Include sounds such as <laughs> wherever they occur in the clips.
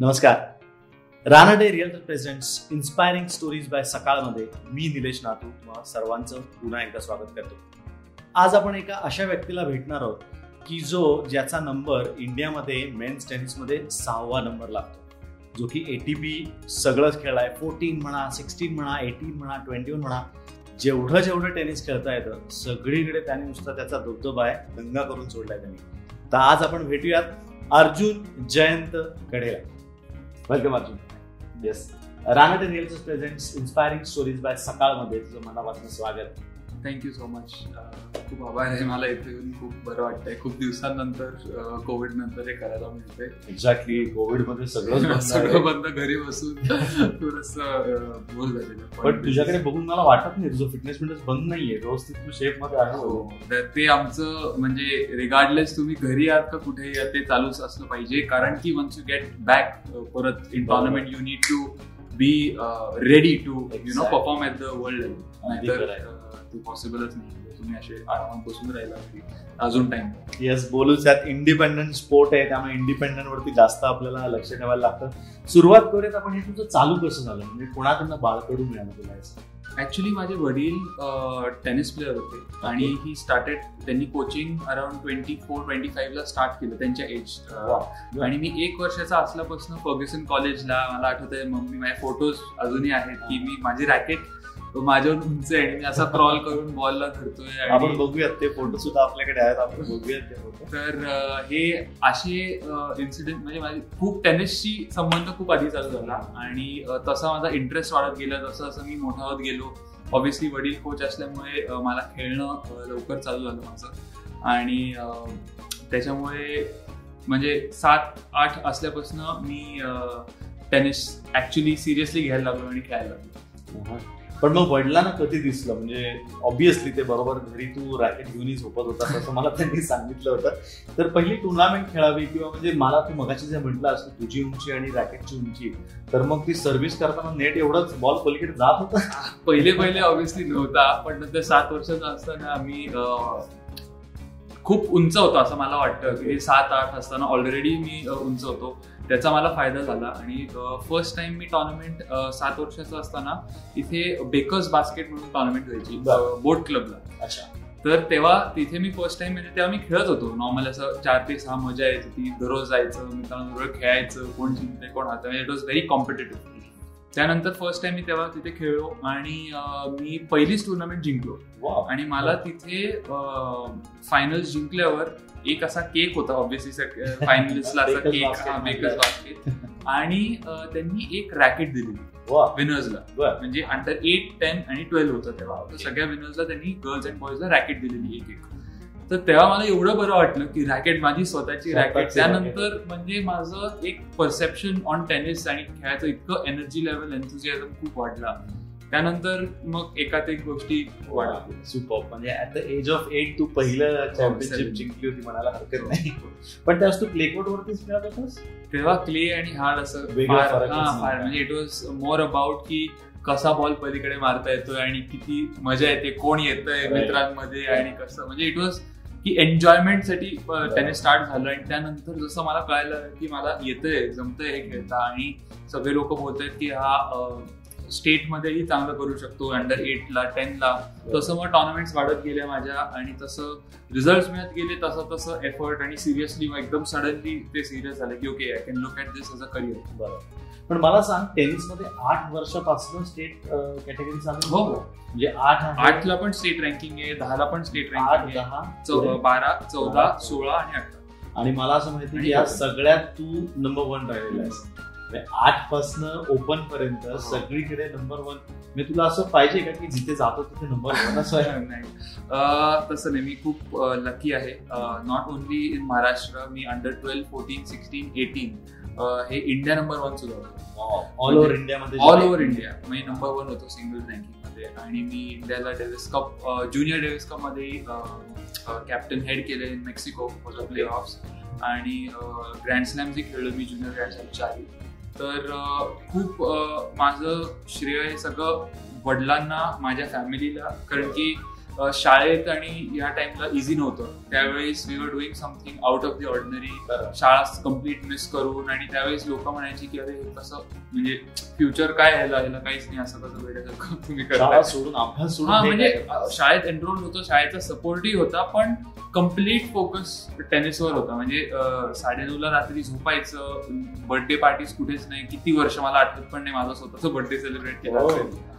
नमस्कार. Ranade realtor presents inspiring stories by सकाळमध्ये मी निलेश नातू तुम्हाला सर्वांचं पुन्हा एकदा स्वागत करतो. आज आपण एका अशा व्यक्तीला भेटणार आहोत की जो ज्याचा नंबर इंडियामध्ये मेन्स टेनिसमध्ये सहावा नंबर लागतो. जो की एटीपी सगळंच खेळलाय फोर्टीन म्हणा सिक्स्टीन म्हणा एटीन म्हणा ट्वेंटी वन म्हणा जेवढं जेवढं टेनिस खेळता येतं सगळीकडे त्याने नुसता त्याचा धबधबा आहे दंगा करून सोडलाय त्यांनी. तर आज आपण भेटूयात अर्जुन जयंत कढेला वेलकम अर्जुन येस रानट रिअल्स प्रेझेंट्स इन्स्पायरिंग स्टोरीज बाय सकाळमध्ये. तुझं मनापासून स्वागत. थँक्यू सो मच खूप आभार आहे मला इथे येऊन. खूप बरं वाटतंय. खूप दिवसांनंतर कोविड नंतर हे करायला मिळतंय. एक्झॅक्टली कोविडमध्ये सगळं सगळं बंद घरी बसून. थोडस बोल झालेलं पण तुझ्याकडे बघून मला वाटत नाही तुझं फिटनेस फिटनेस बंद नाहीये. व्यवस्थित तू शेपमध्ये आहे हो. ते आमचं म्हणजे रिगार्डलेस तुम्ही घरी आहात का कुठेही ते चालूच असलं पाहिजे. कारण की वन्स यू गेट बॅक परत in tournament you need to be ready to you know perform at the world ते पॉसिबलच नाही. तुम्ही असे आरामात बसून राहिला अजून टाइम येस बोलूच त्यात इंडिपेंडंट स्पोर्ट आहे त्यामुळे इंडिपेंडंट वरती जास्त आपल्याला लक्ष ठेवायला लागतं. सुरुवात करूयात आपण हे तुझं चालू कसं झालं? म्हणजे कोणाकडनं बाळकडून मिळालं तुला ऍक्च्युली माझे वडील टेनिस प्लेअर होते. आणि ही स्टार्टेड त्यांनी coaching around twenty four twenty five ला स्टार्ट केलं त्यांच्या एज आणि मी एक वर्षाचा असल्यापासून फर्ग्युसन कॉलेजला मला आठवत आहे मम्मी माझे फोटोज अजूनही आहेत की मी माझी रॅकेट माझ्यावर उंच आहे मी असा क्रॉल करून बॉलला धरतोय आपण बघूयात ते फोटो सुद्धा आपल्याकडे आहेत आपण बघूयात ते फोटो तर हे असे इन्सिडेंट म्हणजे माझी खूप टेनिसशी संबंध खूप आधी चालू झाला आणि तसा माझा इंटरेस्ट वाढत गेला. जसं जसं मी मोठा होत गेलो ऑब्व्हियसली वडील कोच असल्यामुळे मला खेळणं लवकर चालू झालं माझं. आणि त्याच्यामुळे म्हणजे सात आठ असल्यापासून मी टेनिस ऍक्च्युली सिरियसली घ्यायला लागलो आणि खेळायला लागलो. पण मग वडिलांना कधी दिसलं? म्हणजे ऑब्विसली ते बरोबर घरी तू रॅकेट घेऊन झोपत होता असं मला त्यांनी सांगितलं होतं. तर पहिली टुर्नामेंट खेळावी किंवा म्हणजे मला तू मगाशी जे म्हटलं असं तुझी उंची आणि रॅकेटची उंची तर मग ती सर्व्हिस करताना नेट एवढंच बॉल पलीकडे जात होता? पहिले पहिले ऑब्विसली नव्हता पण नंतर सात वर्षाचा असताना आम्ही खूप उंच होतो असं मला वाटतं. की सात आठ असताना ऑलरेडी मी उंच होतो. त्याचा मला फायदा झाला. आणि फर्स्ट टाइम मी टॉर्नामेंट सात वर्षाचा असताना इथे बेकर्स बास्केट म्हणून टॉर्नामेंट व्हायची बोट क्लबला अच्छा. तर तेव्हा तिथे मी फर्स्ट टाइम म्हणजे तेव्हा मी खेळत होतो. नॉर्मल असं चार ते सहा मजा यायची ती दररोज जायचं मित्रांबरोबर खेळायचं कोण जिंकते कोण हात इट वॉज व्हेरी कॉम्पिटेटिव्ह त्यानंतर फर्स्ट टाइम मी तेव्हा तिथे खेळलो आणि मी पहिलीच टुर्नामेंट जिंकलो. आणि मला तिथे फायनल्स जिंकल्यावर एक असा केक होता ऑब्व्हियसली फायनलिस्टला असा केक मेकर्स बास्केट आणि त्यांनी एक रॅकेट दिली. विनर्सला म्हणजे अंडर एट टेन आणि ट्वेल्व होतं तेव्हा. सगळ्या विनर्सला त्यांनी गर्ल्स अँड बॉईजला रॅकेट दिलेली एक एक. तर तेव्हा मला एवढं बरं वाटलं की रॅकेट माझी स्वतःची रॅकेट त्यानंतर म्हणजे माझं एक परसेप्शन ऑन टेनिस आणि खेळायचं इतकं एनर्जी लेवल एन्थुझियाझम खूप वाढला. त्यानंतर मग एकात एक गोष्टी वाढल्या. सुपर म्हणजे at the age of eight तू पहिलं चॅम्पियनशिप जिंकली होती म्हणायला हरकत नाही. पण त्यावेळेस तू क्ले कोर्ट वरतीच खेळत होतास? तेव्हा क्ले आणि हार्ड असं फार म्हणजे इट वॉज मोर अबाउट की कसा बॉल पलीकडे मारता येतोय आणि किती मजा येते कोण येतंय मित्रांमध्ये आणि कसं. म्हणजे इट वॉज की एन्जॉयमेंटसाठी टेनिस स्टार्ट झालं आणि त्यानंतर जसं मला कळायला की मला येतंय जमतंय हे खेळता आणि सगळे लोक बोलत की हा स्टेटमध्येही चांगलं करू शकतो अंडर एटला टेनला तसं मग टॉर्नामेंट्स वाढत गेल्या माझ्या आणि तसं रिझल्ट मिळत गेले तसं तसं एफर्ट आणि सिरियसली मग एकदम सडनली ते सिरियस झालं की okay I can look at this age a career बरोबर पण मला सांग टेनिसमध्ये आठ वर्षापासून स्टेट कॅटेगरी चालू हो म्हणजे आठ आठला पण स्टेट रँकिंग आहे दहाला पण स्टेट आठ रँकिंग दहा आहे बारा चौदा सोळा आणि अठरा. आणि मला असं माहिती की या सगळ्यात तू नंबर वन राहिलेला आहेस. आठ पासन ओपन पर्यंत सगळीकडे नंबर वन मी तुला असं पाहिजे का की जिथे जातो तिथे नंबर वन असं <laughs> नाही. तसं नाही. मी खूप लकी आहे. Not only in Maharashtra me under twelve fourteen sixteen eighteen हे इंडिया नंबर वन सुद्धा होतो. ऑल ओव्हर इंडियामध्ये ऑल ओव्हर इंडिया मी नंबर वन होतो सिंगल रँकिंगमध्ये. आणि मी इंडियाला डेव्हिस कप ज्युनियर डेव्हिस कपमध्ये कॅप्टन हेड केले मेक्सिको प्ले ऑफ आणि ग्रँड स्लॅम जे खेळलो मी ज्युनियर ग्रँड स्लॅम चारी तर खूप माझं श्रेय हे सगळं वडिलांना माझ्या फॅमिलीला कारण की शाळेत आणि या टाइमला इझी नव्हतं. त्यावेळेस we were doing something out of the ordinary. शाळा कंप्लीट मिस करून आणि त्यावेळेस लोक म्हणायची की अरे हे कसं म्हणजे फ्युचर काय ह्याला ह्याला काहीच नाही असं कसं वेळेसारखं <laughs> तुम्ही सोडून अभ्यास सोडून म्हणजे? शाळेत एनरोल होतो शाळेचा सपोर्टही होता पण कंप्लीट फोकस टेनिसवर होता. म्हणजे साडेनऊला रात्री झोपायचं बर्थडे पार्टीज कुठेच नाही किती वर्ष मला आठवत पण नाही माझा स्वतःचा बर्थडे सेलिब्रेट केला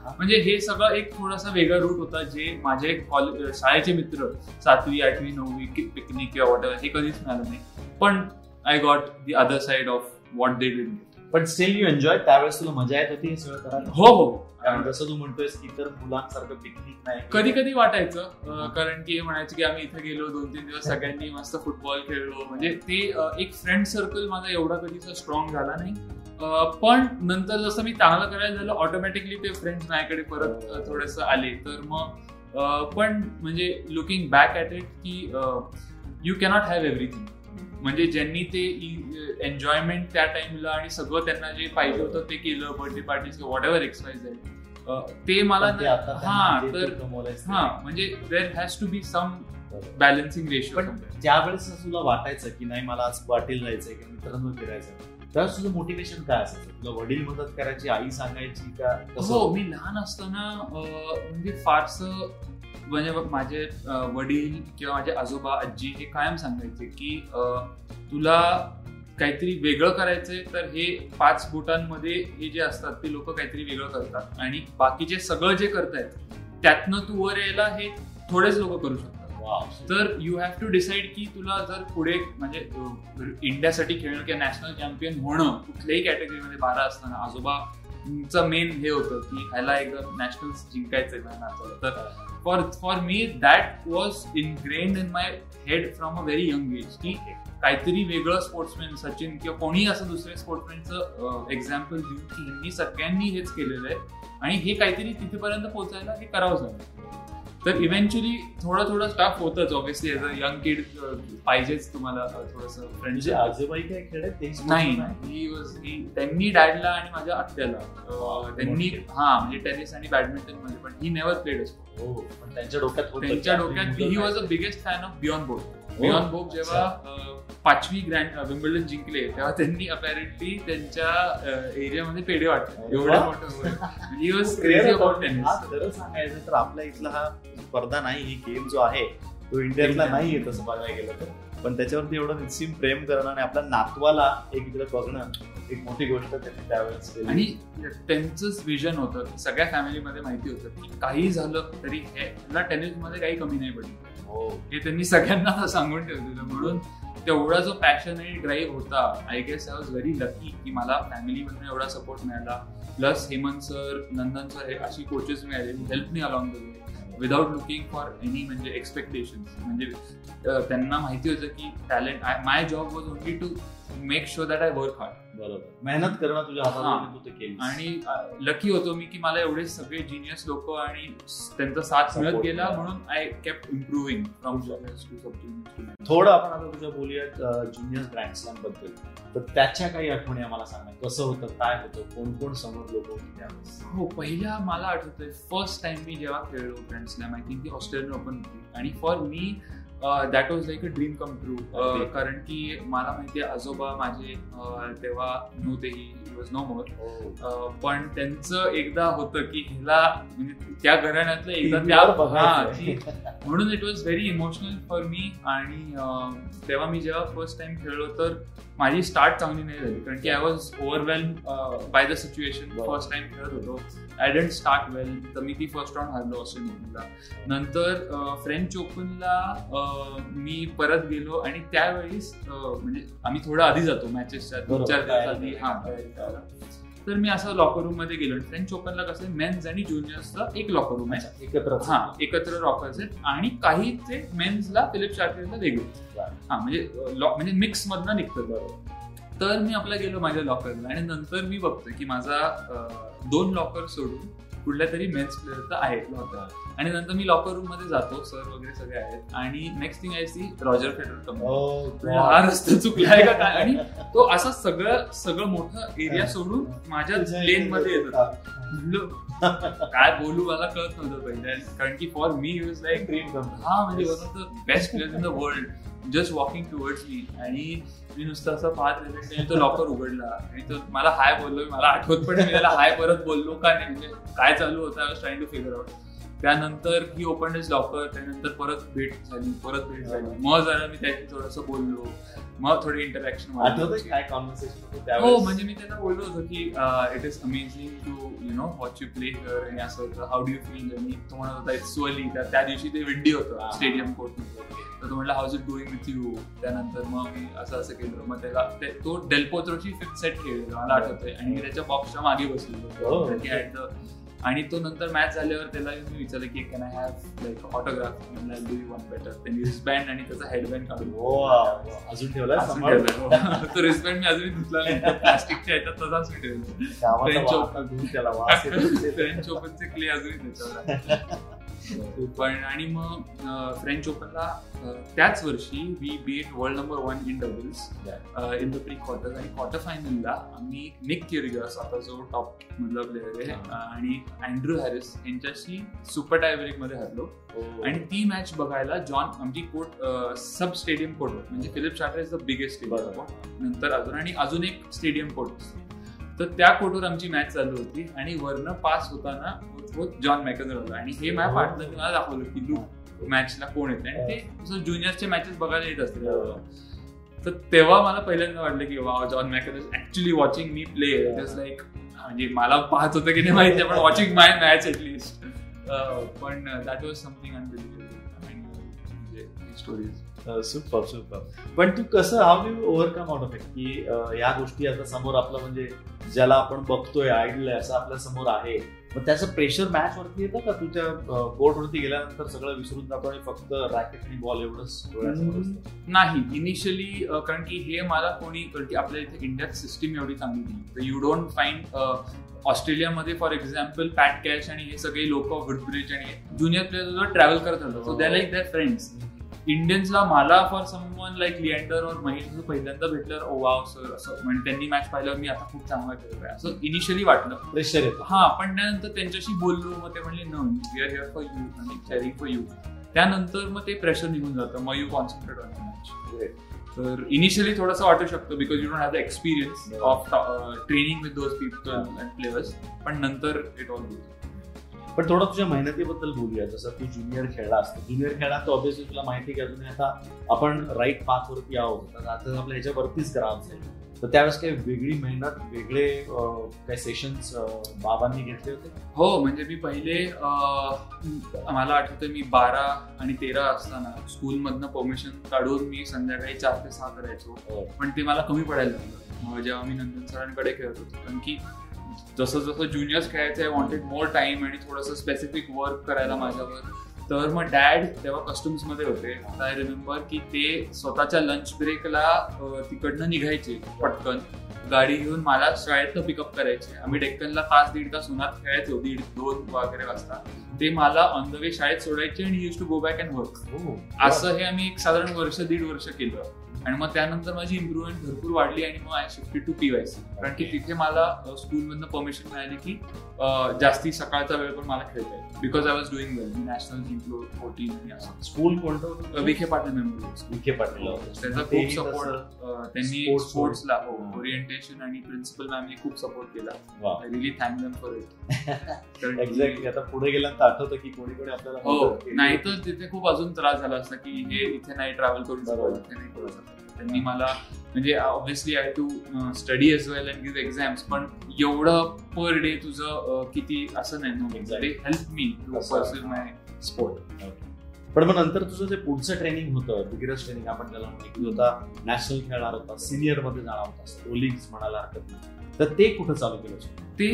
म्हणजे हे सगळं एक थोडासा वेगळा रूट होता जे माझे कॉलेज शाळेचे मित्र सातवी आठवी नववी पिकनिक किंवा वॉट हे कधीच मिळालं नाही. पण I got the other side of what they did पण स्टील यू एन्जॉय त्यावेळेस तुला मजा येत होती हे सगळं करायला? हो हो. कारण जसं तू म्हणतोयस की तर मुलांसारखं पिकनिक नाही. कधी कधी वाटायचं कारण की हे म्हणायचं की आम्ही इथे गेलो दोन तीन दिवस सगळ्यांनी मस्त फुटबॉल खेळलो. म्हणजे ते एक फ्रेंड सर्कल माझा एवढा कधीच स्ट्रॉंग झाला नाही. पण नंतर जसं मी चांगलं करायला झालं ऑटोमॅटिकली ते फ्रेंड्स माझ्याकडे परत थोडस आले. तर मग पण म्हणजे लुकिंग बॅक ॲट इट की यू कॅनॉट हॅव एव्हरीथिंग म्हणजे ज्यांनी ते एन्जॉयमेंट त्या टाइमला आणि सगळं त्यांना जे पाहिजे होतं ते केलं बर्थडे पार्टीज वॉट एव्हर ते मला पण ते आता हा तर. हा म्हणजे there has to be some. Balancing ratio पण ज्यावेळेस तुला वाटायचं की नाही मला आज पाटील जायचंय किंवा मित्रांवर फिरायचं त्यावेळेस तुझं मोटिवेशन काय असायचं तुला वडील मदत करायची आई सांगायची का? हो मी लहान असताना म्हणजे फारस म्हणजे बघ, माझे वडील किंवा माझे आजोबा आजी हे कायम सांगायचे की तुला काहीतरी वेगळं करायचंय तर हे पाच बोटांमध्ये हे जे असतात ते लोक काहीतरी वेगळं करतात. आणि बाकीचे सगळं जे करतायत त्यातनं तू वर यायला हे थोडेच लोक करू शकतात. तर यू हॅव टू डिसाईड की तुला जर पुढे म्हणजे इंडियासाठी खेळणं किंवा नॅशनल चॅम्पियन होणं कुठल्याही कॅटेगरीमध्ये बारा असताना आजोबाचं मेन हे होतं की ह्याला एकदा नॅशनल जिंकायचंय मला नाचायला तर for for me that was ingrained in my head from a very young age की काहीतरी वेगळं स्पोर्ट्समॅन सचिन किंवा कोणी असं दुसऱ्या स्पोर्ट्समॅनचं एक्झाम्पल देऊन की ह्यांनी सगळ्यांनी हेच केलेलं आहे. आणि हे काहीतरी तिथेपर्यंत पोहोचायला हे करावंच लागेल तर इव्हेंच्युअली थोडं थोडं स्टाफ होतच obviously as a young kid पाहिजेच तुम्हाला थोडस फ्रेंडशिप आजोबाई काय खेळत नाही ही वॉज ही त्यांनी डॅडला आणि माझ्या आत्याला त्यांनी हा म्हणजे टेनिस आणि बॅडमिंटनमध्ये पण ही नेव्हर प्लेड असतो पण त्यांच्या डोक्यात त्यांच्या डोक्यात he was a biggest fan of beyond बोक beyond बोक जेव्हा अं, पाचवी ग्रँड विम्बल्डन जिंकले तेव्हा त्यांनी अपेरेंटली त्यांच्या एरियामध्ये पेढे वाटले. अरे एवढं वा. मोठं ही <laughs> हा, सांगायचं तर आपल्या इथला हा स्पर्धा नाही ही गेम जो आहे तो इंडियातला नाही आहे तसं बघायला गेलं तर. पण त्याच्यावरती एवढं निश्चिम प्रेम करणं आणि आपल्या नातवाला एक इकडे बघणं एक मोठी गोष्ट त्यांनी त्यावेळेस. आणि त्यांचंच विजन होतं सगळ्या फॅमिलीमध्ये माहिती होतं की काही झालं तरी ह्याला टेनिसमध्ये काही कमी नाही पडली. हो हे त्यांनी सगळ्यांना सांगून ठेवलेलं. म्हणून तेवढा जो पॅशन आणि ड्राईव्ह होता I guess I was very lucky की मला फॅमिलीमधून एवढा सपोर्ट मिळाला. Plus Hemant sir Nandan sir हे अशी कोचेस मिळाले help me along the way without looking for any म्हणजे एक्सपेक्टेशन म्हणजे त्यांना माहिती होतं की talent my job was only to make sure that I work hard बरोबर. मेहनत करणं तुझ्या. हातात तू ते केली आणि लकी होतो मी की मला एवढे सगळे जिनियस लोक आणि त्यांचा साथ मिळत गेला. म्हणून I kept improving from juniors to sub juniors थोडं आपण आता तुझ्या बोलूयात ज्युनियर ग्रँड स्लॅमबद्दल. तर त्याच्या काही आठवणी आम्हाला सांगा कसं होतं काय होतं कोण कोण समोर लोक होती त्यावेळेस? हो पहिला मला आठवतंय फर्स्ट टाइम मी जेव्हा खेळलो ग्रँड स्लॅम आय थिंक ती ऑस्ट्रेलियन ओपन होती. आणि for me that was like a dream come true. कारण की मला माहिती आजोबा माझे तेव्हा नव्हतेही वॉज नो मोर हो. पण त्यांचं एकदा होतं की हिला म्हणजे त्या घराण्यातलं एकदा त्या हा, म्हणून it was very emotional for me आणि तेव्हा मी जेव्हा फर्स्ट टाइम खेळलो तर माझी स्टार्ट चांगली नाही झाली कारण की I was overwhelm by the situation. First time खेळत होतो आय डेंट स्टार्ट वेल तर मी ती फर्स्ट राऊंड हारलो ऑस्ट्रेलियनला नंतर फ्रेंच ओपनला मी परत गेलो आणि त्यावेळेस म्हणजे आम्ही थोडं आधी जातो मॅचेसच्या बरोबर. चार दिवस आधी हा. तर मी असं लॉकर रूममध्ये गेलो फ्रेंच ओपनला कसं मेन्स आणि ज्युनियर्सचं एक लॉकर रूम आहे. एकत्र हा एकत्र रॉकर्स आहेत. आणि काही ते मेन्सला फिलिप शार्टेलला वेगळे. हा म्हणजे म्हणजे मिक्स मधनं निघतं. तर मी आपला गेलो माझ्या लॉकरला आणि नंतर मी बघतोय की माझा दोन लॉकर सोडून कुठल्या तरी मेन्स प्लेअरचा आहे होता आणि नंतर मी लॉकर रूममध्ये जातो सर वगैरे सगळे आहेत. आणि next thing I see Roger Federer हा रस्ता चुकलाय का काय? आणि तो असं सगळं सगळं मोठं एरिया सोडून माझ्या लेन मध्ये येत. होता म्हणलं, काय बोलू मला कळत नव्हतं पहिले. कारण की फॉर मी युज लाईक हा म्हणजे best players in the world just walking towards me आणि मी नुसतं असं पाहत राहिले तो लॉकर उघडला. आणि तो मला हाय बोललो मला आठवत पण मी त्याला हाय परत बोललो का नाही म्हणजे काय चालू होतं I trying to figure out त्यानंतर ही ओपन इज लॉकर त्यानंतर परत भेट झाली परत भेट झाली. मग जरा मी त्याशी थोडंसं बोललो. मग थोडी इंटरॅक्शन हो म्हणजे मी त्यांना बोललो होतो की it is amazing to you know watch you play here आणि असं होतं हाऊ डू यू फील आणि तो म्हणत होता इट्स सोली त्या दिवशी ते विंडी होतं. स्टेडियम कोर्ट तर तो म्हटलं how's it doing with you त्यानंतर मग मी असं असं केलं. मग त्याला ते- तो डेल्पोत्रोची फिफ्थ सेट खेळलेला मला आठवतंय. आणि मी त्याच्या बॉक्सच्या मागे बसलेलो. At the- आणि तो नंतर मॅच झाल्यावर त्याला मी विचारलं की can I have like autograph do you one better त्यांनी रिस्बँड आणि त्याचा हेडबँड काढून Wow. अजून. हो. <laughs> तो रिस्बँड मी अजूनही धुतला नाही. प्लास्टिकच्या ह्याच्यात तसाच मी ठेवला. वास येतो. फ्रेंच ओपनचे क्ले अजूनही त्याच्यावर. <laughs> पण आणि मग फ्रेंच ओपनला त्याच वर्षी we beat world number one in doubles in the pre quarter and quarter फायनलला आम्ही निक क्युरिगस आता जो टॉप मधला प्लेअर आहे हा. आणि अँड्रू हॅरिस यांच्याशी सुपर टायब्रेकमध्ये हरलो Oh. आणि ती मॅच बघायला जॉन आमची कोर्ट सब स्टेडियम कोर्ट म्हणजे Philippe Chatrier is the biggest stadium. नंतर अजून आणि अजून एक स्टेडियम कोर्ट तर त्या कोर्टवर आमची मॅच चालू होती आणि वरनं पास होताना तो जॉन मॅकनर होता. आणि हे मॅच पार्टनर मला दाखवलं की लुक मॅचला कोण येते आणि ते ज्युनियरचे मॅचेस बघायला येत असतील. तर तेव्हा मला पहिल्यांदा वाटलं की वा John McEnroe actually watching me play like म्हणजे मला पाहत होतं की नाही माहिती पण watching my match at least पण that was something unbelievable stories super super पण तू कसं how you overcome out of it की या गोष्टी आता समोर आपलं म्हणजे ज्याला आपण बघतोय आयडल आहे असं आपल्यासमोर आहे. मग त्याचं प्रेशर मॅच वरती येतं का? तू त्या कोर्ट वरती गेल्यानंतर सगळं विसरून जातो आणि फक्त रॅकेट आणि बॉल एवढंच? नाही. इनिशियली कारण की हे मला कोणी आपल्या इथे इंडियात सिस्टीम एवढी चांगली नाही. तर यू डोंट फाइंड ऑस्ट्रेलियामध्ये फॉर एक्झाम्पल पॅट कॅश आणि हे सगळे लोक वुडब्रिज आणि ज्युनियर प्लेअर ट्रॅव्हल करत होतो. So they like their friends इंडियन्सला मला फॉर समवन लाईक लिएंडर और महिल पहिल्यांदा भेटल्यावर ओ वाव सर असं म्हणजे त्यांनी मॅच पाहिल्यावर मी आता खूप चांगला खेळतोय असं इनिशियली वाटलं. प्रेशर येतं. हा पण त्यानंतर त्यांच्याशी बोललो मग ते म्हणले no we are here for you आणि चॅरिंग फॉर यू त्यानंतर मग ते प्रेशर निघून जातं. मग यू कॉन्सन्ट्रेट ऑन मॅच तर इनिशियली थोडंसं वाटू शकतं because you don't have the experience of training with those people and players पण नंतर इट ऑल पण थोडं तुझ्या मेहनतीबद्दल बोलूया. जसं तू ज्युनियर खेळला असतो. ज्युनियर खेळला तर ऑब्व्हियसली तुला माहिती की अजून आता आपण राईट पाथवरती आहोत. तर आता आपल्या ह्याच्यावरतीच करावं आहे तर त्यावेळेस काही वेगळी मेहनत वेगळे काही सेशन्स बाबांनी घेतले होते? हो म्हणजे मी पहिले मला आठवतं मी बारा आणि तेरा असताना स्कूलमधनं परमिशन काढून मी संध्याकाळी चार ते सहा करायचो. पण ते मला कमी पडायला लागलं. जेव्हा मी नंदन सरांकडे खेळत होतो. कारण की जसं जसं ज्युनियर्स खेळायचं आय वॉन्टेड मोर टाइम आणि थोडंसं स्पेसिफिक वर्क करायला माझ्यावर. तर मग डॅड तेव्हा कस्टम्समध्ये होते. आय रिमेंबर की ते स्वतःच्या लंच ब्रेकला तिकडनं निघायचे पटकन. गाडी घेऊन मला शाळेतनं पिकअप करायचे. आम्ही डेक्कनला तास दीड तास उन्हात खेळायचो दीड दोन वगैरे वाजता. ते मला ऑन द वे शाळेत सोडायचे आणि use to go back and work असं हे आम्ही एक साधारण वर्ष दीड वर्ष केलं. आणि मग त्यानंतर माझी इम्प्रुव्हमेंट भरपूर वाढली आणि मग आय शिफ्टेड टू पीवायसी कारण की तिथे मला स्कूलमधनं परमिशन मिळाली की जास्ती सकाळचा वेळ पण मला खेळता येईल. Because I was doing well national जिंकलो फोर्टीन असं. स्कूल कोणतं विखे पाटील मेमोरियल विखे पाटील. त्याचा खूप सपोर्ट त्यांनी स्पोर्ट्सला हो. ओरिएंटेशन आणि प्रिन्सिपल मॅमनी खूप सपोर्ट केला. Really thank them for it exactly आता पुढे गेल्यानंतर आठवतं की कोणी कोणी आपल्याला हो. नाही तर तिथे खूप अजून त्रास झाला असता की हे इथे नाही ट्रॅव्हल करू बरोबर. शकत इथे नाही करू शकत. त्यांनी मला म्हणजे obviously I to study as well and give exams पण एवढं पर डे तुझं अं, किती असं नाही no Exactly. They help me to असं. पर्सिव्ह माय स्पोर्ट पण मग नंतर तुझं जे पुढचं ट्रेनिंग होतं बिगिनर्स ट्रेनिंग आपण त्याला म्हणतो की तू आता नॅशनल खेळणार होता सिनियरमध्ये जाणार होता प्रो म्हणायला हरकत नाही तर ते कुठं चालू केलं ते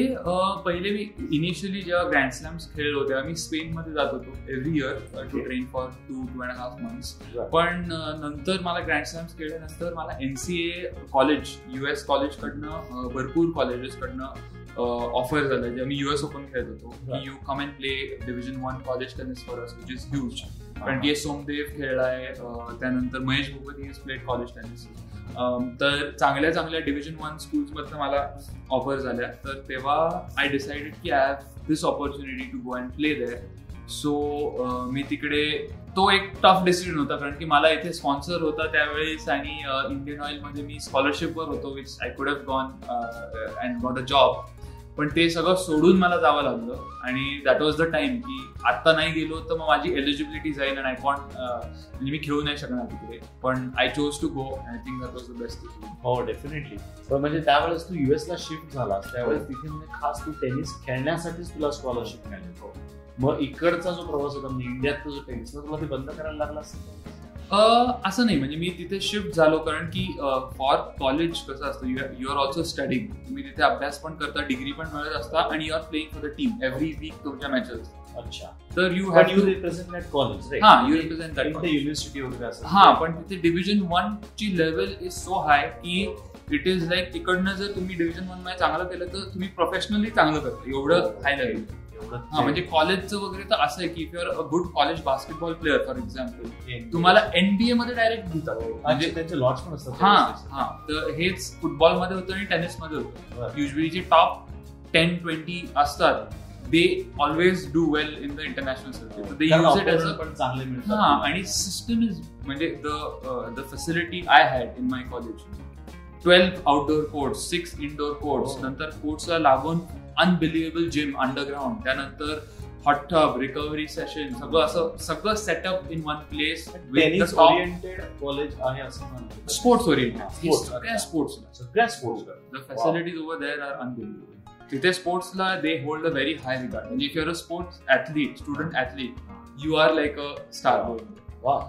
पहिले मी इनिशियली जेव्हा ग्रँड स्लॅम्स खेळलो तेव्हा मी स्पेन मध्ये जात होतो every year to train for two two and half months पण नंतर मला ग्रँड स्लॅम्स खेळल्यानंतर मला N C A college U S कॉलेजकडनं भरपूर कॉलेजेसकडनं ऑफर झालं जेव्हा मी युएस ओपन खेळत होतो. You come and play division one college tennis for us which is huge कारण टी एस सोमदेव खेळलाय त्यानंतर Mahesh Bhupathi is played college tennis तर चांगल्या चांगल्या डिव्हिजन वन स्कूल्समधनं मला ऑफर झाल्या तर तेव्हा आय डिसाइडेड की I have this opportunity to go and play there so मी तिकडे तो एक टफ डिसिजन होता कारण की मला इथे स्पॉन्सर होता त्यावेळेस आणि इंडियन ऑइलमध्ये मी स्कॉलरशिपवर होतो which I could have gone and got a job पण ते सगळं सोडून मला जावं लागलं. आणि दॅट वॉज द टाइम की आता नाही गेलो तर मग माझी एलिजिबिलिटी जाईल आणि आय कॉन्ट म्हणजे मी खेळू नाही शकणार तिकडे. पण I chose to go I think that was the best हो डेफिनेटली पण म्हणजे त्यावेळेस तू युएस ला शिफ्ट झालास. त्यावेळेस तिथे म्हणजे खास तू टेनिस खेळण्यासाठीच तुला स्कॉलरशिप मिळाली. हो. मग इकडचा जो प्रवास होता म्हणजे इंडियातला जो टेनिस तुला ते बंद करायला लागला असं नाही. म्हणजे मी तिथे शिफ्ट झालो कारण की फॉर कॉलेज कसं असतं यू आर ऑल्सो स्टडिंग तुम्ही तिथे अभ्यास पण करता डिग्री पण मिळत असता आणि you are playing for the team every week तुमच्या मॅचेस अच्छा. तर you have you represent that college हा यू रिप्रेझेंट दॅट युनिव्हर्सिटी वगैरे असं. हा पण तिथे डिव्हिजन वन ची लेवल इज सो हाय की इट इज लाईक तिकडनं जर तुम्ही डिव्हिजन वनमध्ये चांगलं केलं तर तुम्ही प्रोफेशनली चांगलं करता. एवढं हाय लेवल हा म्हणजे कॉलेजचं वगैरे तर असं आहे की if your a good college basketball player for example तुम्हाला एनबीए मध्ये डायरेक्ट घेतात म्हणजे त्यांचे लॉट्स पण असतात. हा हा. तर हेच फुटबॉलमध्ये होतं आणि टेनिसमध्ये होतं. युजली जे टॉप टेन ट्वेंटी असतात they always do well in the international circuit they कारण यूज इट एज opponent पण चांगले हा आणि सिस्टम इज म्हणजे the the facility I had in my college twelve outdoor courts six indoor courts Oh. नंतर कोर्ट्सला लागून अनबिलिव्हेबल जिम अंडरग्राऊंड त्यानंतर हॉट टब रिकव्हरी सेशन सगळं असं सगळं setup in one place college आहे असं स्पोर्ट्स ओरिएंटेड sports, सगळ्या sports the facilities over there are unbelievable तिथे स्पोर्ट्सला they hold a very high regard म्हणजे if your a sports athlete student athlete you are like a star वा.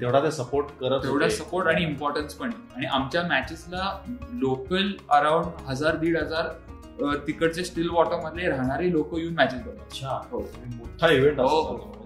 तेवढा ते support करत तेवढा. सपोर्ट आणि इम्पॉर्टन्स पण. आणि आमच्या मॅचेसला लोकल अराउंड हजार दीड हजार तिकडचे स्टील वॉटर मधले राहणारे लोक येऊन मॅचेस बघतात. हो. मोठा इव्हेंट हो, असतो. हो.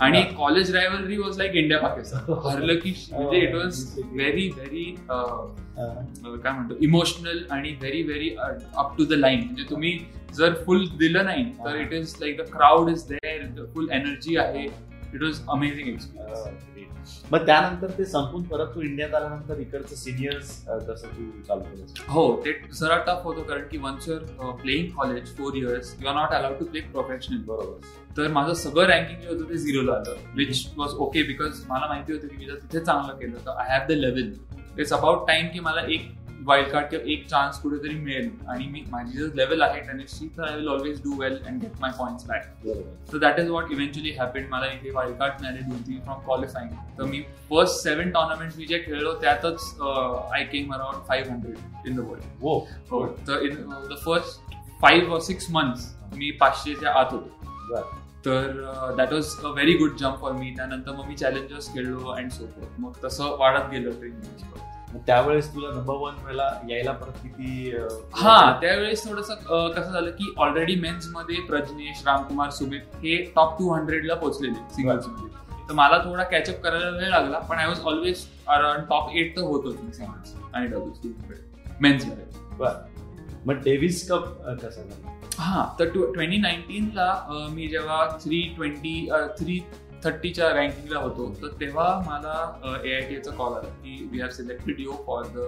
आणि college rivalry was like India Pakistan हरलं की म्हणजे इट वॉज व्हेरी व्हेरी काय म्हणतो इमोशनल आणि very very up to the line म्हणजे तुम्ही जर फुल दिलं नाही तर it is like the crowd is there full energy आहे. इट वॉज अमेझिंग एक्सपिरियन्स मग त्यानंतर ते संपून परत तू इंडियात आल्यानंतर इकडचं सिनियर्स कसं तू चालू केलंस? हो ते जरा टफ होतं कारण की once your playing college four years you are not allowed to play professional बरोबर. तर माझं सगळं रँकिंग जे होतं ते झिरोला आलं विच वॉज ओके बिकॉज मला माहिती होतं की मी जर तिथे चांगलं केलं तर I have the level it's about time की मला एक वाईल्ड कार्ड किंवा एक चान्स कुठेतरी मिळेल. आणि मी माझी जर लेवल आहे टेनिसची तर I will always do well and get my points back so that is what eventually happened मला इथे वाईल्ड कार्ड मिळाले दोन तीन फ्रॉम क्वालिफाईंग तर मी फर्स्ट सेव्हन टुर्नामेंट मी जे खेळलो त्यातच I came around five hundred in the world हो तर in the first five six months मी पाचशेच्या आत होतो. तर that was a very good jump for me त्यानंतर मग मी चॅलेंजर्स खेळलो अँड सो मग तसं वाढत गेलं ट्रेनिंग त्यावेळेस तुला नंबर वन वेळेला यायला परत किती हा त्यावेळेस थोडस कसं झालं की ऑलरेडी मेन्समध्ये प्रजनेश रामकुमार सुमित हे टॉप टू हंड्रेड ला पोहोचलेले सिंगल्समध्ये. तर मला थोडा कॅचअप करायला वेळ लागला पण I was always around top eight तर होतोच मी सिंगल्स आणि डबल्स मेन्समध्ये. बरं. मग डेव्हिस कप कसा झाला? हा तर ट्वेंटी नाईन्टीनला मी जेव्हा थ्री ट्वेंटी थ्री थर्टीच्या रँकिंगला होतो. तर तेव्हा मला ए आय टीचा कॉल आला. की we have selected you for the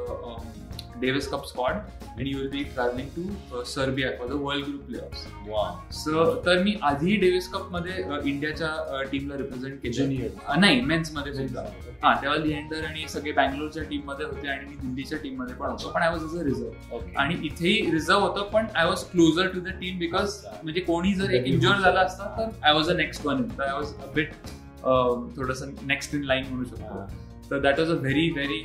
Davis cup squad and you will be travelling to Serbia for the world group play off वा सो तर मी आधी डेव्हिस कपमध्ये इंडियाच्या टीमला रिप्रेझेंट केलं. ज्युनियर अ, नाही मेन्समध्ये सुद्धा हा तेव्हा लिएंडर आणि सगळे बँगलोरच्या टीममध्ये होते आणि मी दिल्लीच्या टीममध्ये पण होतो. पण आय वॉज अ रिझर्व आणि इथेही रिझर्व होतं पण I was closer to the team because म्हणजे कोणी जर एक इंजोर झाला असता तर I was a next one तर आय वॉज अ बिट थोडस नेक्स्ट इन लाईन म्हणू शकतो. तर that was a very very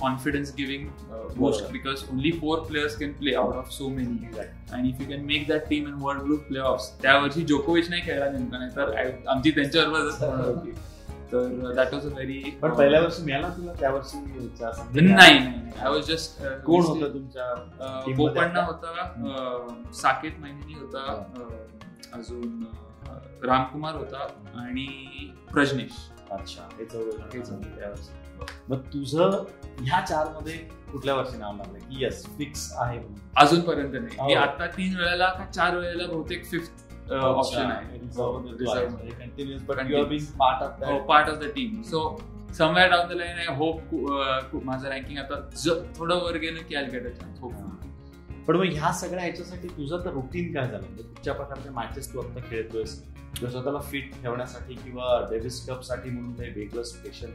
confidence giving boost बरोबर. Because only four players can play out of so many आणि if you can make that team in world group play off त्या वर्षी जोकोविच नाही खेळला नेमका नाही तर I- आमची त्यांच्याबरोबरच <laughs> होती. तर दॅट वॉज अ व्हेरी पण पहिल्या वर्षी मिळाला तुला? त्या वर्षी नाही नाही आय वॉज जस्ट कोण होतं तुमच्या Team बोपण्णा मध्ये होता अं, साकेत महिनी होता अं, अजून रामकुमार होता आणि प्रजनेश. अच्छा हे चौघं हे. चौघं. मग तुझं ह्या चारमध्ये कुठल्या वर्षी नाव लागलं की येस फिक्स आहे? अजूनपर्यंत नाही. मी हो. आता तीन वेळेला का चार वेळेला बहुतेक फिफ्थ ऑप्शन आहे. Part of the team so somewhere down the line I hope माझं रँकिंग आता थोडं वर गेलं की I get a chance hope पण मग ह्या सगळ्या ह्याच्यासाठी तुझं तर रुटीन काय झालं? म्हणजे कुठच्या प्रकारचे मॅचेस तू आता खेळतोयस. स्वतःला फिट ठेवण्यासाठी किंवा डेव्हिस कपसाठी म्हणून काही वेगळं स्पेशल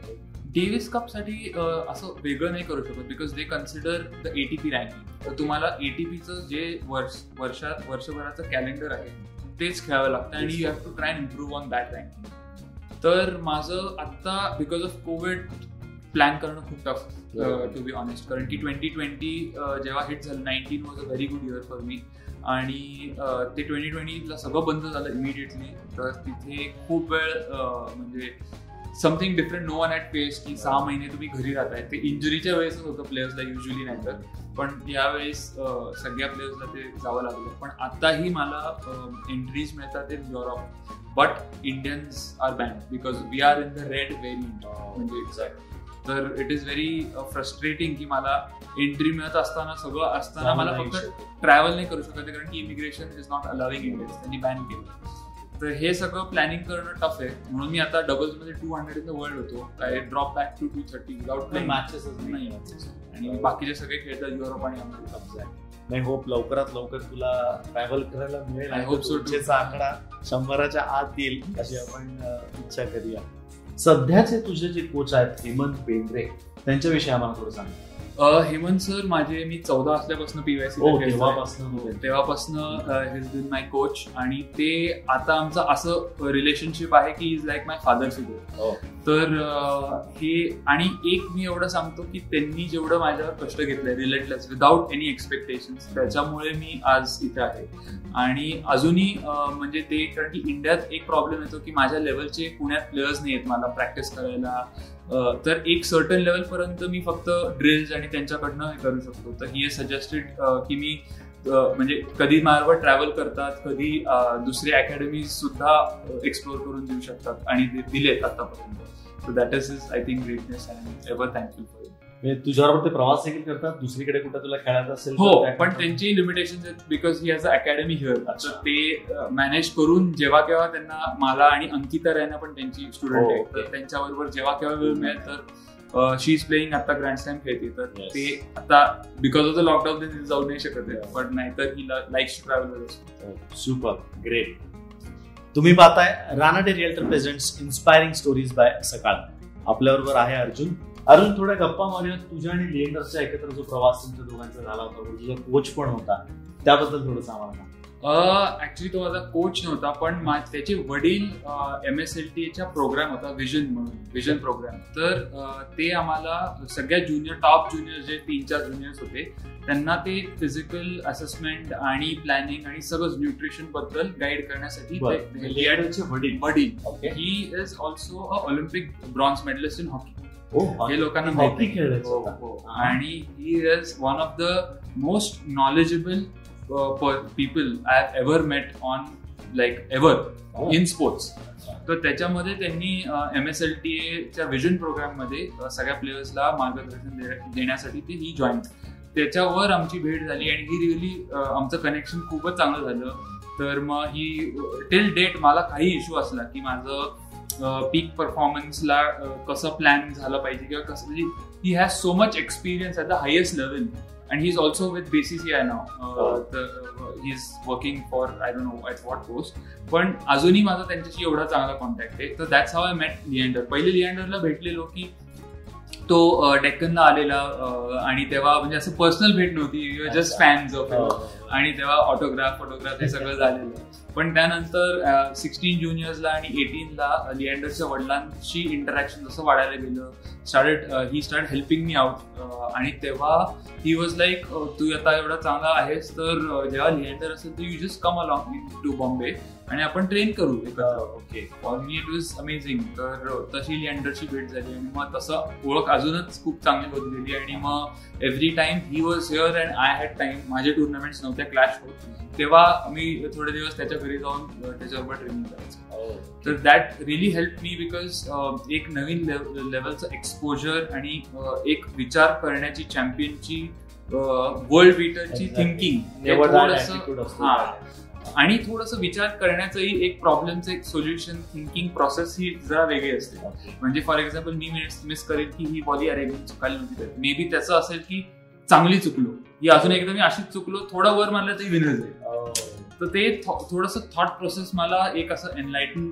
डेव्हिस कपसाठी असं वेगळं नाही करू शकत because they consider the ATP ranking तर तुम्हाला एटीपीचं जे वर्ष वर्षात वर्षभराचं कॅलेंडर आहे तेच खेळावं लागतं आणि you have to try improve on that ranking तर माझं आत्ता बिकॉज ऑफ कोविड प्लॅन करणं खूप टफ टू बी ऑनेस्ट कारण की ट्वेंटी ट्वेंटी जेव्हा हिट झालं nineteen was a very good year for me आणि ते ट्वेंटी ट्वेंटीला सगळं बंद झालं इमिडिएटली तर तिथे खूप वेळ म्हणजे something different no one at face की सहा महिने तुम्ही घरी राहताय. ते इंजुरीच्या वेळेसच होतं प्लेयर्सला युजली नाही तर. पण यावेळेस सगळ्या प्लेयर्सला ते जावं लागलं. पण आताही मला एंट्रीज मिळतात in Europe but Indians are band because we are in the red variant म्हणजे एक्झॅक्ट तर इट इज व्हेरी फ्रस्ट्रेटिंग की मला एंट्री मिळत असताना सगळं असताना मला फक्त ट्रॅव्हल नाही करू शकत कारण की immigration is not allowing Indians त्यांनी बॅन केलं. तर हे सगळं प्लॅनिंग करणं टफ आहे. म्हणून मी आता डबल्समध्ये two hundred in the world होतो. I drop back to two thirty without matches नाही आणि बाकीचे सगळे खेळतात युरोप आणि अमेरिका नाही होप लवकरात लवकर तुला ट्रॅव्हल करायला मिळेल. So too. तुझ्याचा आकडा शंभराच्या आत येईल अशी आपण अ, इच्छा करूया. सध्याचे तुझे जे कोच आहेत हेमंत बेंद्रे त्यांच्याविषयी आम्हाला थोडं सांग. हेमंत सर माझे मी चौदा असल्यापासून हो पीवायसी तेव्हापासून तेव्हापासून हिज बिन माय कोच आणि ते आता आमचं असं रिलेशनशिप आहे की is like my father figure हो. तर हे आणि एक मी एवढं सांगतो की त्यांनी जेवढं माझ्यावर कष्ट घेतलंय रिलेटलेस विदाउट एनी एक्सपेक्टेशन त्याच्यामुळे मी आज इथे आहे. आणि अजूनही म्हणजे ते कारण की इंडियात एक प्रॉब्लेम येतो की माझ्या लेवलचे पुण्यात प्लेयर्स नाही आहेत मला प्रॅक्टिस करायला. तर एक सर्टन लेवल पर्यंत मी फक्त ड्रिल्स आणि त्यांच्याकडनं हे करू शकतो. तर ही सजेस्टेड की मी म्हणजे कधी माझ्यावर ट्रॅव्हल करतात कधी दुसरे अकॅडमीज सुद्धा एक्सप्लोर करून देऊ शकतात आणि ते दिलेत आतापर्यंत. So that is is I think greatness and ever thank you for म्हणजे तुझ्याबरोबर ते प्रवास देखील करतात दुसरीकडे कुठे तुला खेळायचं असेल हो पण त्यांची लिमिटेशन आहेत because he has a academy here ते मॅनेज करून जेव्हा केव्हा त्यांना मला आणि अंकिता रॅना पण त्यांची स्टुडंट हो, आहे. तर त्यांच्याबरोबर जेव्हा केव्हा वेळ मिळेल तर शी इज प्लेईंग आता ग्रँड स्लॅम खेळते. तर. ते आता बिकॉज ऑफ द लॉकडाऊन ते जाऊ नाही शकत आहे. पण नाहीतर he likes to travel super great तुम्ही पाहताय Ranade realtor presents inspiring stories by Sakal. आपल्याबरोबर आहे अर्जुन. अर्जुन थोड्या गप्पा मारूया. तुझ्या आणि लिएंडरचा एकत्र जो प्रवास तुमच्या दोघांचा झाला होता तुझा कोच पण होता. त्याबद्दल थोडं आम्हाला सांग. ऍक्च्युली तो माझा कोच नव्हता पण त्याचे वडील एम एस एल टी चा प्रोग्राम होता विजन म्हणून विजन प्रोग्राम तर ते आम्हाला सगळ्या ज्युनियर टॉप ज्युनियर जे तीन चार ज्युनियर्स होते त्यांना ते फिजिकल असेसमेंट आणि प्लॅनिंग आणि सगळं न्यूट्रिशनबद्दल गाईड करण्यासाठी वडील. He is also a Olympic bronze medallist in hockey हो. हे लोकांना हॉकी माहिती हो. हो. आणि he is one of the most knowledgeable people I have ever met on like ever in sports तर त्याच्यामध्ये त्यांनी एम एस एल टी च्या विजन प्रोग्राममध्ये अ, सगळ्या प्लेयर्सला मार्गदर्शन देण्यासाठी ते ही जॉईन त्याच्यावर आमची भेट झाली आणि ही रिअली आमचं कनेक्शन खूपच चांगलं झालं. तर मग ही टिल डेट मला काही इश्यू असला की माझं पीक परफॉर्मन्सला कसं प्लॅन झालं पाहिजे किंवा कसं म्हणजे he has so much experience at the highest level and he is also with BCCI I now he. Is working for I don't know at what post पण अजूनही माझा त्यांच्याशी एवढा चांगला कॉन्टॅक्ट आहे. तर that's how I met Leander पहिले लिएंडरला भेटलेलो की तो डेक्कनला आलेला आणि तेव्हा म्हणजे असं पर्सनल भेट नव्हती. Just fans of. आणि तेव्हा ऑटोग्राफ फोटोग्राफ हे सगळं झालेलं. पण त्यानंतर सिक्स्टीन ज्युनियर्सला आणि एटीनला लिएंडरच्या वडिलांशी इंटरॅक्शन जसं वाढायला गेलं started he start helping me out आणि तेव्हा ही वॉज लाईक तू आता एवढा चांगला आहेस तर जेव्हा लिएंडर असेल तर you just come along to Bombay आणि आपण ट्रेन करू okay for me it was amazing तर तशी लिअँडरची भेट झाली आणि मग तसं ओळख अजूनच खूप चांगली होत गेली आणि मग every time he was here and I had time माझे टुर्नामेंट्स नव्हते आमच्या क्लॅश होत. तेव्हा मी थोडे दिवस त्याच्या घरी जाऊन त्याच्याबरोबर ट्रेनिंग करायचो तर that really help me because एक नवीन लेवलचं एक्सपोजर आणि एक विचार करण्याची चॅम्पियनची वर्ल्ड बीटरची. थिंकिंग. हा. आणि थोडंसं विचार करण्याचंही एक प्रॉब्लेमचं एक सोल्युशन थिंकिंग प्रोसेस ही जरा वेगळी असते. म्हणजे फॉर एक्झाम्पल मी मिस करेल की ही बॉली अरे मी चुकायला नव्हती मे बी त्याचं असेल की चांगली चुकलो ही अजून एकदा मी अशीच चुकलो थोडं वर मारलं तरी विनर जाईल. तर ते थोडस थॉट प्रोसेस मला एक असं एनलाइटन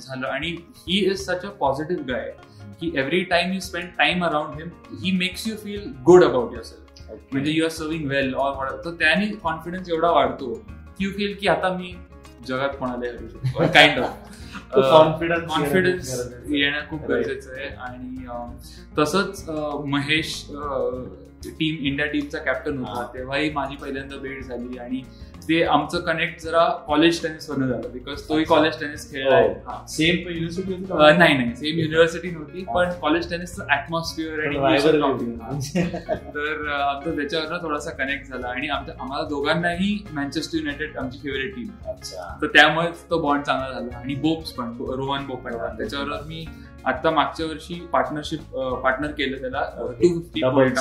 झालं. आणि he is such a positive guy की every time you spend time around him he makes you feel good about yourself. म्हणजे you are serving well or तर त्याने कॉन्फिडन्स एवढा वाढतो की यू फील की आता मी जगात कोणाला हरवू शकतो. <laughs> काइंड ऑफ confidence कॉन्फिडन्स येणं खूप गरजेचं आहे. आणि तसंच महेश टीम इंडिया टीमचा कॅप्टन होता. तेव्हाही माझी पहिल्यांदा भेट झाली. आणि ते आमचं कनेक्ट जरा कॉलेज टेनिस वरनं झालं बिकॉज तोही. कॉलेज टेनिस खेळलाय हो. हा. सेम युनिव्हर्सिटी होती अं, का? नाही नाही सेम युनिव्हर्सिटी नव्हती हा. पण कॉलेज टेनिसचं ऍटमॉस्फिअर आणि हा. तर आमचं त्याच्यावरनं थोडासा कनेक्ट झाला आणि आमच्या आम्हाला दोघांनाही मँचेस्टर युनायटेड आमची फेवरेट टीम तर त्यामुळेच तो बॉन्ड चांगला झाला आणि बोप्स पण रोहन बोप त्याच्यावर मी आता मागच्या वर्षी पार्टनरशिप पार्टनर केलं त्याला. Two fifty Doubles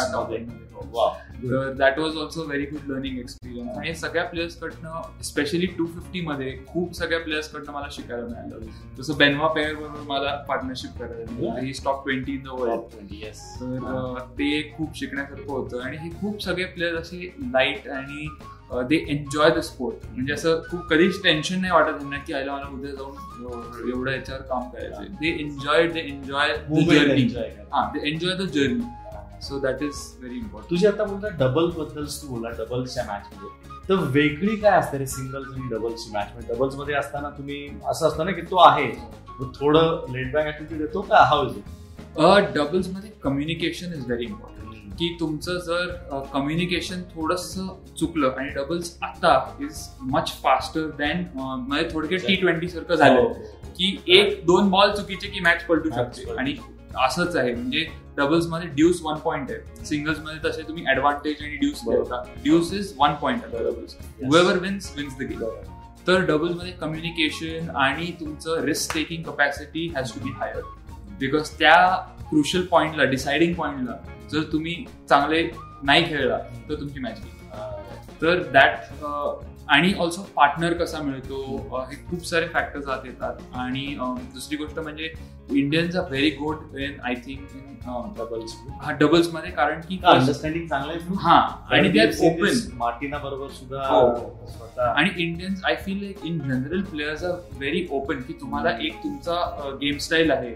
that was also very good learning experience आणि सगळ्या प्लेयर्स कडनं स्पेशली टू फिफ्टी मध्ये खूप सगळ्या प्लेयर्स कडनं मला शिकायला मिळालं. जसं बेनवा पेअर बरोबर मला पार्टनरशिप करायला he stop twenty in the world Top 20, yes. तर ते खूप शिकण्यासारखं होतं. आणि हे खूप सगळे प्लेयर असे लाइट आणि दे एन्जॉय द स्पोर्ट म्हणजे असं खूप कधीच टेन्शन नाही वाटत त्यांना की आयला मला उद्या जाऊन एवढं याच्यावर काम करायचं they enjoy they enjoy the journey. हा they enjoy the journey so that is very important तुझी आता बोलता डबलबद्दल तू बोला डबल्सच्या मॅच मध्ये. तर वेगळी काय असते रे सिंगल्स आणि डबल्सची मॅच मध्ये डबल्समध्ये असताना तुम्ही असं असतं ना की तो आहे थोडं लेट बॅक ऍटिट्यूड येतो का? हाव इज डबल्समध्ये कम्युनिकेशन इज व्हेरी इम्पॉर्टंट की तुमचं जर कम्युनिकेशन थोडस चुकलं आणि डबल्स आता इज मच फास्टर दॅन म्हणजे थोडक्यात टी ट्वेंटी सारखं हो. झालं की एक दोन बॉल चुकीचे की मॅच पलटू शकते. आणि असंच आहे. म्हणजे डबल्समध्ये ड्यूस वन पॉईंट आहे. सिंगल्समध्ये तसे तुम्ही ऍडव्हान्टेज आणि ड्यूस. घेता deuce is one point doubles whoever wins wins the game तर डबल्समध्ये कम्युनिकेशन आणि तुमचं risk taking capacity has to be higher because त्या क्रुशल पॉइंटला डिसाइडिंग पॉइंटला जर तुम्ही चांगले नाही खेळला तर तुमची मॅच तर दॅट आणि ऑल्सो पार्टनर कसा मिळतो हे खूप सारे फॅक्टर्स आत येतात. आणि दुसरी गोष्ट म्हणजे Indians are very good in I think in doubles हा डबल्समध्ये कारण की अंडरस्टँडिंग चांगलं आहे हा आणि ते आर ओपन मार्टिना बरोबर सुद्धा हो. स्वतः. आणि Indians I feel like in general players are very open की तुम्हाला एक तुमचा गेम स्टाईल आहे.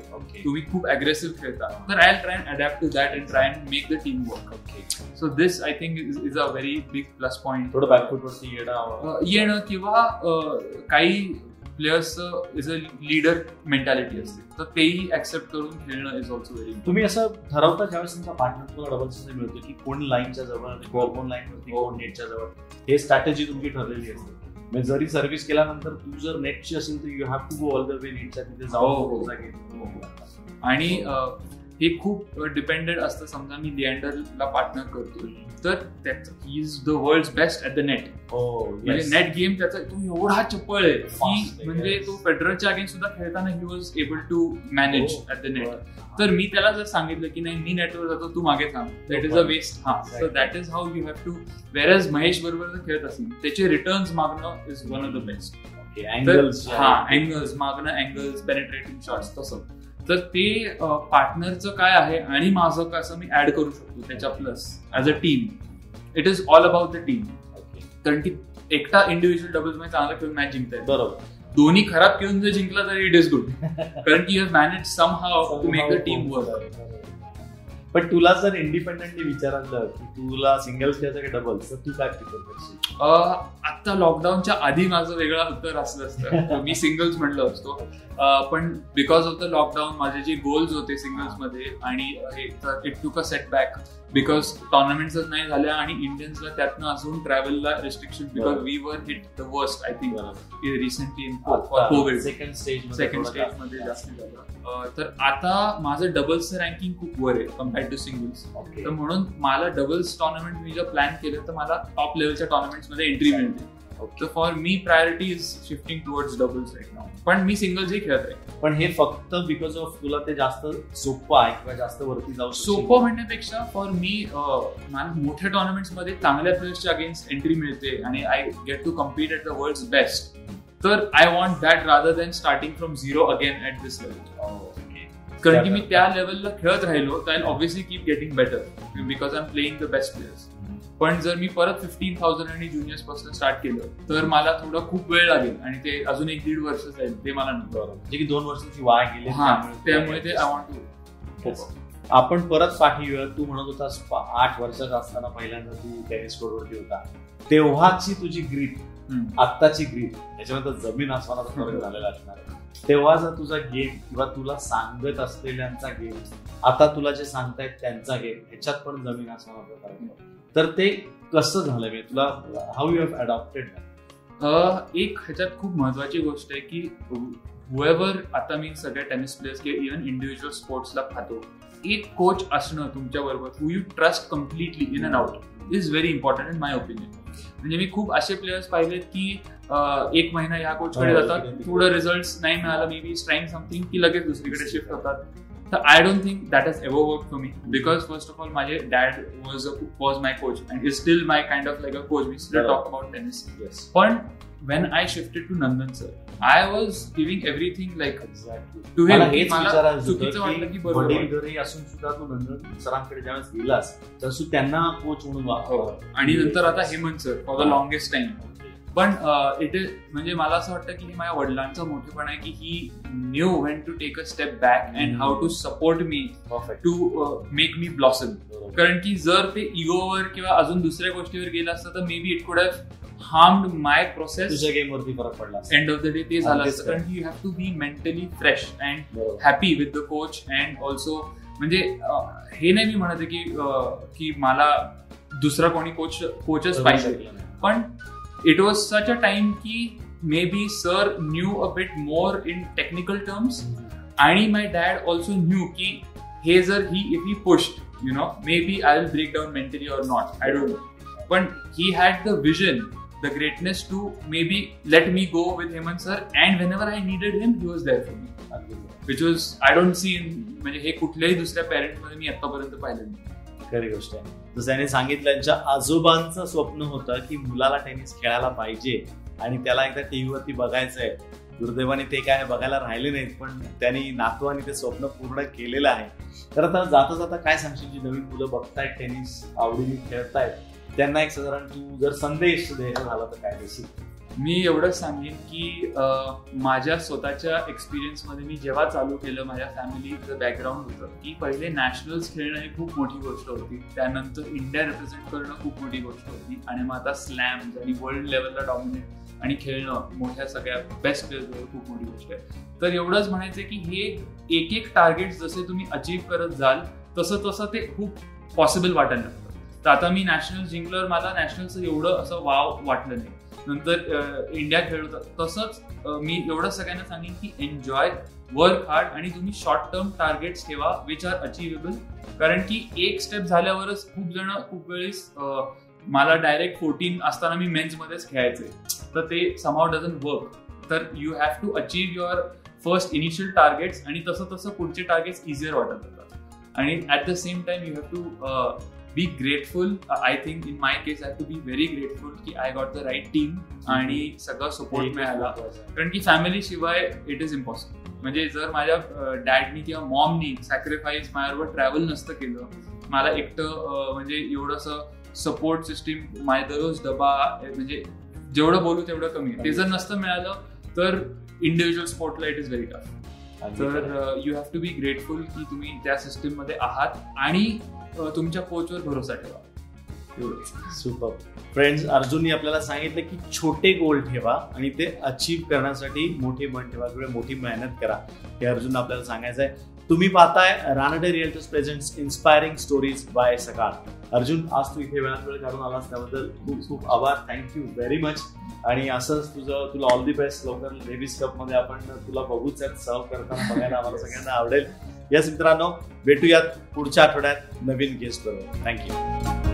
तुम्ही खूप अग्रेसिव्ह खेळता. तर I try and adapt to that and try and make the team work okay so this I think is a very big plus point थोडं बॅकफूट वरती येणं येणं किंवा काही players is a leader mentality असते तर तेही ऍक्सेप्ट करून खेळणं इज ऑल्सो व्हेरी तुम्ही असं ठरवता ज्यावेळेस तुमचा पार्टनर तुम्हाला डबल्स मिळतो की कोण लाईनच्या जवळ हो. कोण लाईन वरती हो. कोण नेटच्या जवळ हे स्ट्रॅटेजी तुमची ठरलेली असते म्हणजे जरी सर्व्हिस केल्यानंतर तू जर नेटची असेल तर you have to go all the way नेटच्या तिथे जाऊन हो. आणि हे खूप डिपेंडेंट असतं समजा मी लिअँडरला पार्टनर करतो तर त्याचं he is the world best at the net म्हणजे. नेट गेम त्याचा तो एवढा चप्पळ आहे की म्हणजे. तो फेडरलच्या अगेन्स्ट सुद्धा खेळताना he was able to manage. At the net. तर मी त्याला जर सांगितलं की नाही मी नेटवर जातो तू मागे थांब दॅट इज अ वेस्ट हा so. That is how you have to where as Mahesh बरोबर जर खेळत असेल त्याचे रिटर्न्स मागणं is one of the best हा. अँगल्स मागणं अँगल्स पेनेट्रेटिंग शॉट्स तसं तर ते पार्टनरचं काय आहे आणि माझं कसं मी ऍड करू शकतो त्याच्या plus as a team it is all about the team. कारण की एकटा इंडिव्हिज्युअल डबल्समध्ये चांगला खेळून मॅच जिंकताय बरोबर. दोन्ही खराब खेळून जर जिंकला तरी इट इज गुड कारण की you have manage somehow to make the team work पण तुला जर इंडिपेंडेंटली विचारलं की तुला सिंगल्स खेळायचं की डबल्स तर तू काय प्रिफर करशील? आता लॉकडाऊनच्या आधी माझं वेगळं उत्तर असलं असतं. <laughs> मी सिंगल्स म्हणलं असतो. पण बिकॉज ऑफ द लॉकडाऊन माझे जे गोल्स होते सिंगल्समध्ये आणि it took a setback because टुर्नामेंट्सच नाही झाल्या आणि इंडियन्सला त्यातनं अजून ट्रॅव्हलला restriction because. We were hit the worst I think recently in COVID second stage second स्टेजमध्ये जास्त झालं. तर आता माझं डबल्सचं रँकिंग खूप वर आहे कम्पेअर्ड टू सिंगल्स तर म्हणून मला डबल्स टुर्नामेंट मी जर प्लॅन केलं तर मला टॉप लेवलच्या टुर्नामेंट्समध्ये एंट्री मिळते तर for me priority is shifting towards doubles right now पण मी सिंगल्सही खेळत आहे. पण हे फक्त बिकॉज ऑफ तुला ते जास्त सोपं आहे किंवा जास्त वरती जाऊ. सोपं म्हणण्यापेक्षा फॉर मी मला मोठ्या टुर्नामेंट्समध्ये चांगल्या प्लेयर्सच्या अगेन्स्ट एंट्री मिळते आणि I get to compete at the world best तर I want that rather than starting from zero again at this level okay. कारण की मी त्या लेवलला खेळत राहिलो तर obviously keep getting better because I am playing the best players पण जर मी परत फिफ्टीन थाउजंड आणि ज्युनियर्सपासून स्टार्ट केलं तर मला थोडं खूप वेळ लागेल आणि ते अजून एक दीड वर्ष जाईल ते मला नको बरोबर म्हणजे की दोन वर्षाची वाय गेली हा त्यामुळे ते आय वॉन्ट टू. आपण परत पाठी वेळ तू म्हणत होतास आठ वर्षाचा असताना पहिल्यांदा तू टेनिस कोर्टवरती होता. तेव्हाची तुझी ग्रीप आत्ताची ग्रीप त्याच्यामध्ये जमीन आसमानाचा फरक झालेला असणार आहे. तेव्हाचा तुझा गेम किंवा तुला सांगत असलेल्यांचा गेम आता तुला जे सांगतायत त्यांचा गेम ह्याच्यात पण जमीन आसमानाचा फरक. तर ते कसं झालं म्हणजे तुला हाऊ यू हॅव अडॉप्टेड एक ह्याच्यात खूप महत्वाची गोष्ट आहे की हुएवर आता मी सगळ्या टेनिस प्लेयर्स किंवा इव्हन इंडिव्हिज्युअल स्पोर्ट्सला पाहतो एक कोच असणं तुमच्या बरोबर who you trust completely in and out is very important in my opinion म्हणजे मी खूप असे प्लेयर्स पाहिलेत की एक महिना या कोचकडे हो, जातात थोडं रिझल्ट नाही मिळालं मे बी ट्राईंग समथिंग की लगेच दुसरीकडे शिफ्ट होतात. तर I don't think that has ever work for me because first of all माझे dad was was my coach and is still my kind of like a coach we still. Talk about tennis पण when I shifted to Nandan sir, I was giving everything like to him. मला की हेच मला विचारायचं चुकीचं वाटलं की बरोबर असून सुद्धा तू नंदन सरांकडे ज्यावेळेस गेलास तर तू त्यांना कोच म्हणून हो. वापर आणि नंतर आता Hemant sir for the longest time पण इट इज म्हणजे मला असं वाटतं की हे माझ्या वडिलांचा मोठेपण आहे की he knew when to take a step back and how to support me to make me blossom कारण की जर ते इगोवर किंवा अजून दुसऱ्या गोष्टीवर गेलं असतं तर maybe it could have harmed my process तुझ्या गेम वरती फरक पडला. एंड ऑफ द डे ते झालं असतं. कारण you have to be mentally fresh and. Happy with the coach and also म्हणजे हे नाही मी म्हणत की की मला दुसरा कोणी कोच कोचच पाहिजे. पण It was such a time की maybe sir knew a bit more in technical terms आणि माय डॅड ऑल्सो न्यू की हे जर he if he pushed you know maybe I will break down mentally or not I don't know पण he had the vision the greatness to maybe let me go with Hemant sir and whenever I needed him he was there for me अगदी बरोबर. Which was I don't see म्हणजे हे कुठल्याही दुसऱ्या पॅरेंटमध्ये मी आतापर्यंत पाहिलं नाही खरी गोष्ट आहे जसं त्याने सांगितलं त्यांच्या आजोबांचं स्वप्न होतं की मुलाला टेनिस खेळायला पाहिजे आणि त्याला एकदा टीव्हीवरती बघायचंय. दुर्दैवाने ते काय बघायला राहिले नाहीत पण त्यांनी नातवाने ते स्वप्न पूर्ण केलेलं आहे. तर आता जाता जाता काय सांगशील जी नवीन मुलं बघतायत टेनिस आवडीने खेळतायत त्यांना एक साधारण तू जर संदेश द्यायचा झाला तर काय देशील? मी एवढंच सांगेन की माझ्या स्वतःच्या एक्सपिरियन्समध्ये मी जेव्हा चालू केलं माझ्या फॅमिलीचं बॅकग्राऊंड होतं की पहिले नॅशनल्स खेळणं ही खूप मोठी गोष्ट होती. त्यानंतर इंडिया रिप्रेझेंट करणं खूप मोठी गोष्ट होती. आणि मग आता स्लॅम आणि वर्ल्ड लेवलला डॉमिनेट आणि खेळणं मोठ्या सगळ्या बेस्ट प्लेयर्सवर खूप मोठी गोष्ट आहे. तर एवढंच म्हणायचं की हे एक एक टार्गेट जसे तुम्ही अचीव्ह करत जाल तसं तसं ते खूप पॉसिबल वाटायला लागतं. तर आता मी नॅशनल जिंकल्यावर मला नॅशनलचं एवढं असं वाव वाटलं नाही. नंतर इंडिया खेळत तसंच मी एवढं सगळ्यांना सांगेन की एन्जॉय वर्क हार्ड आणि तुम्ही शॉर्ट टर्म टार्गेट्स ठेवा विच आर अचिव्हेबल कारण की एक स्टेप झाल्यावरच खूप जण खूप वेळेस मला डायरेक्ट फोर्टीन असताना मी मेन्समध्येच खेळायचे. तर ते समाव डझन वर्क तर you have to achieve your first initial targets आणि तसं तसं पुढचे टार्गेट्स इझियर वाटत जातात आणि at the same time you have to be grateful I think in my case I to be very grateful की I got the right team आणि सगळं सपोर्ट मिळाला. कारण की फॅमिली शिवाय इट इज इम्पॉसिबल म्हणजे जर माझ्या डॅडनी किंवा मॉमनी सॅक्रिफाईस माझ्याबरोबर ट्रॅव्हल नसतं केलं मला एकटं म्हणजे एवढंसं सपोर्ट सिस्टीम माझ्या दररोज डबा म्हणजे जेवढं बोलू तेवढं कमी आहे. ते जर नसतं मिळालं तर इंडिव्हिज्युअल स्पोर्टला इट इज व्हेरी टफ तर you have to be grateful की तुम्ही त्या सिस्टीममध्ये आहात आणि तुमच्या कोचवर भरोसा ठेवा. सुपर फ्रेंड्स अर्जुननी आपल्याला सांगितलं की छोटे गोल ठेवा आणि ते अचीव करण्यासाठी मोठे मन ठेवा किंवा मोठी मेहनत करा. हे अर्जुन आपल्याला सांगायचं आहे तुम्ही पाहताय Ranade realtors presents inspiring stories by Sakal Arjun आज तू इथे वेळात वेळ काढून आलास त्याबद्दल खूप खूप आभार. थँक्यू व्हेरी मच आणि असंच तुझं तुला ऑल दी बेस्ट लवकर लेडीज कपमध्ये आपण तुला बघूच सर्व करताना बघायला आम्हाला सगळ्यांना आवडेल. यस मित्रांनो भेटूयात पुढच्या आठवड्यात नवीन गेस्ट बरोबर. थँक्यू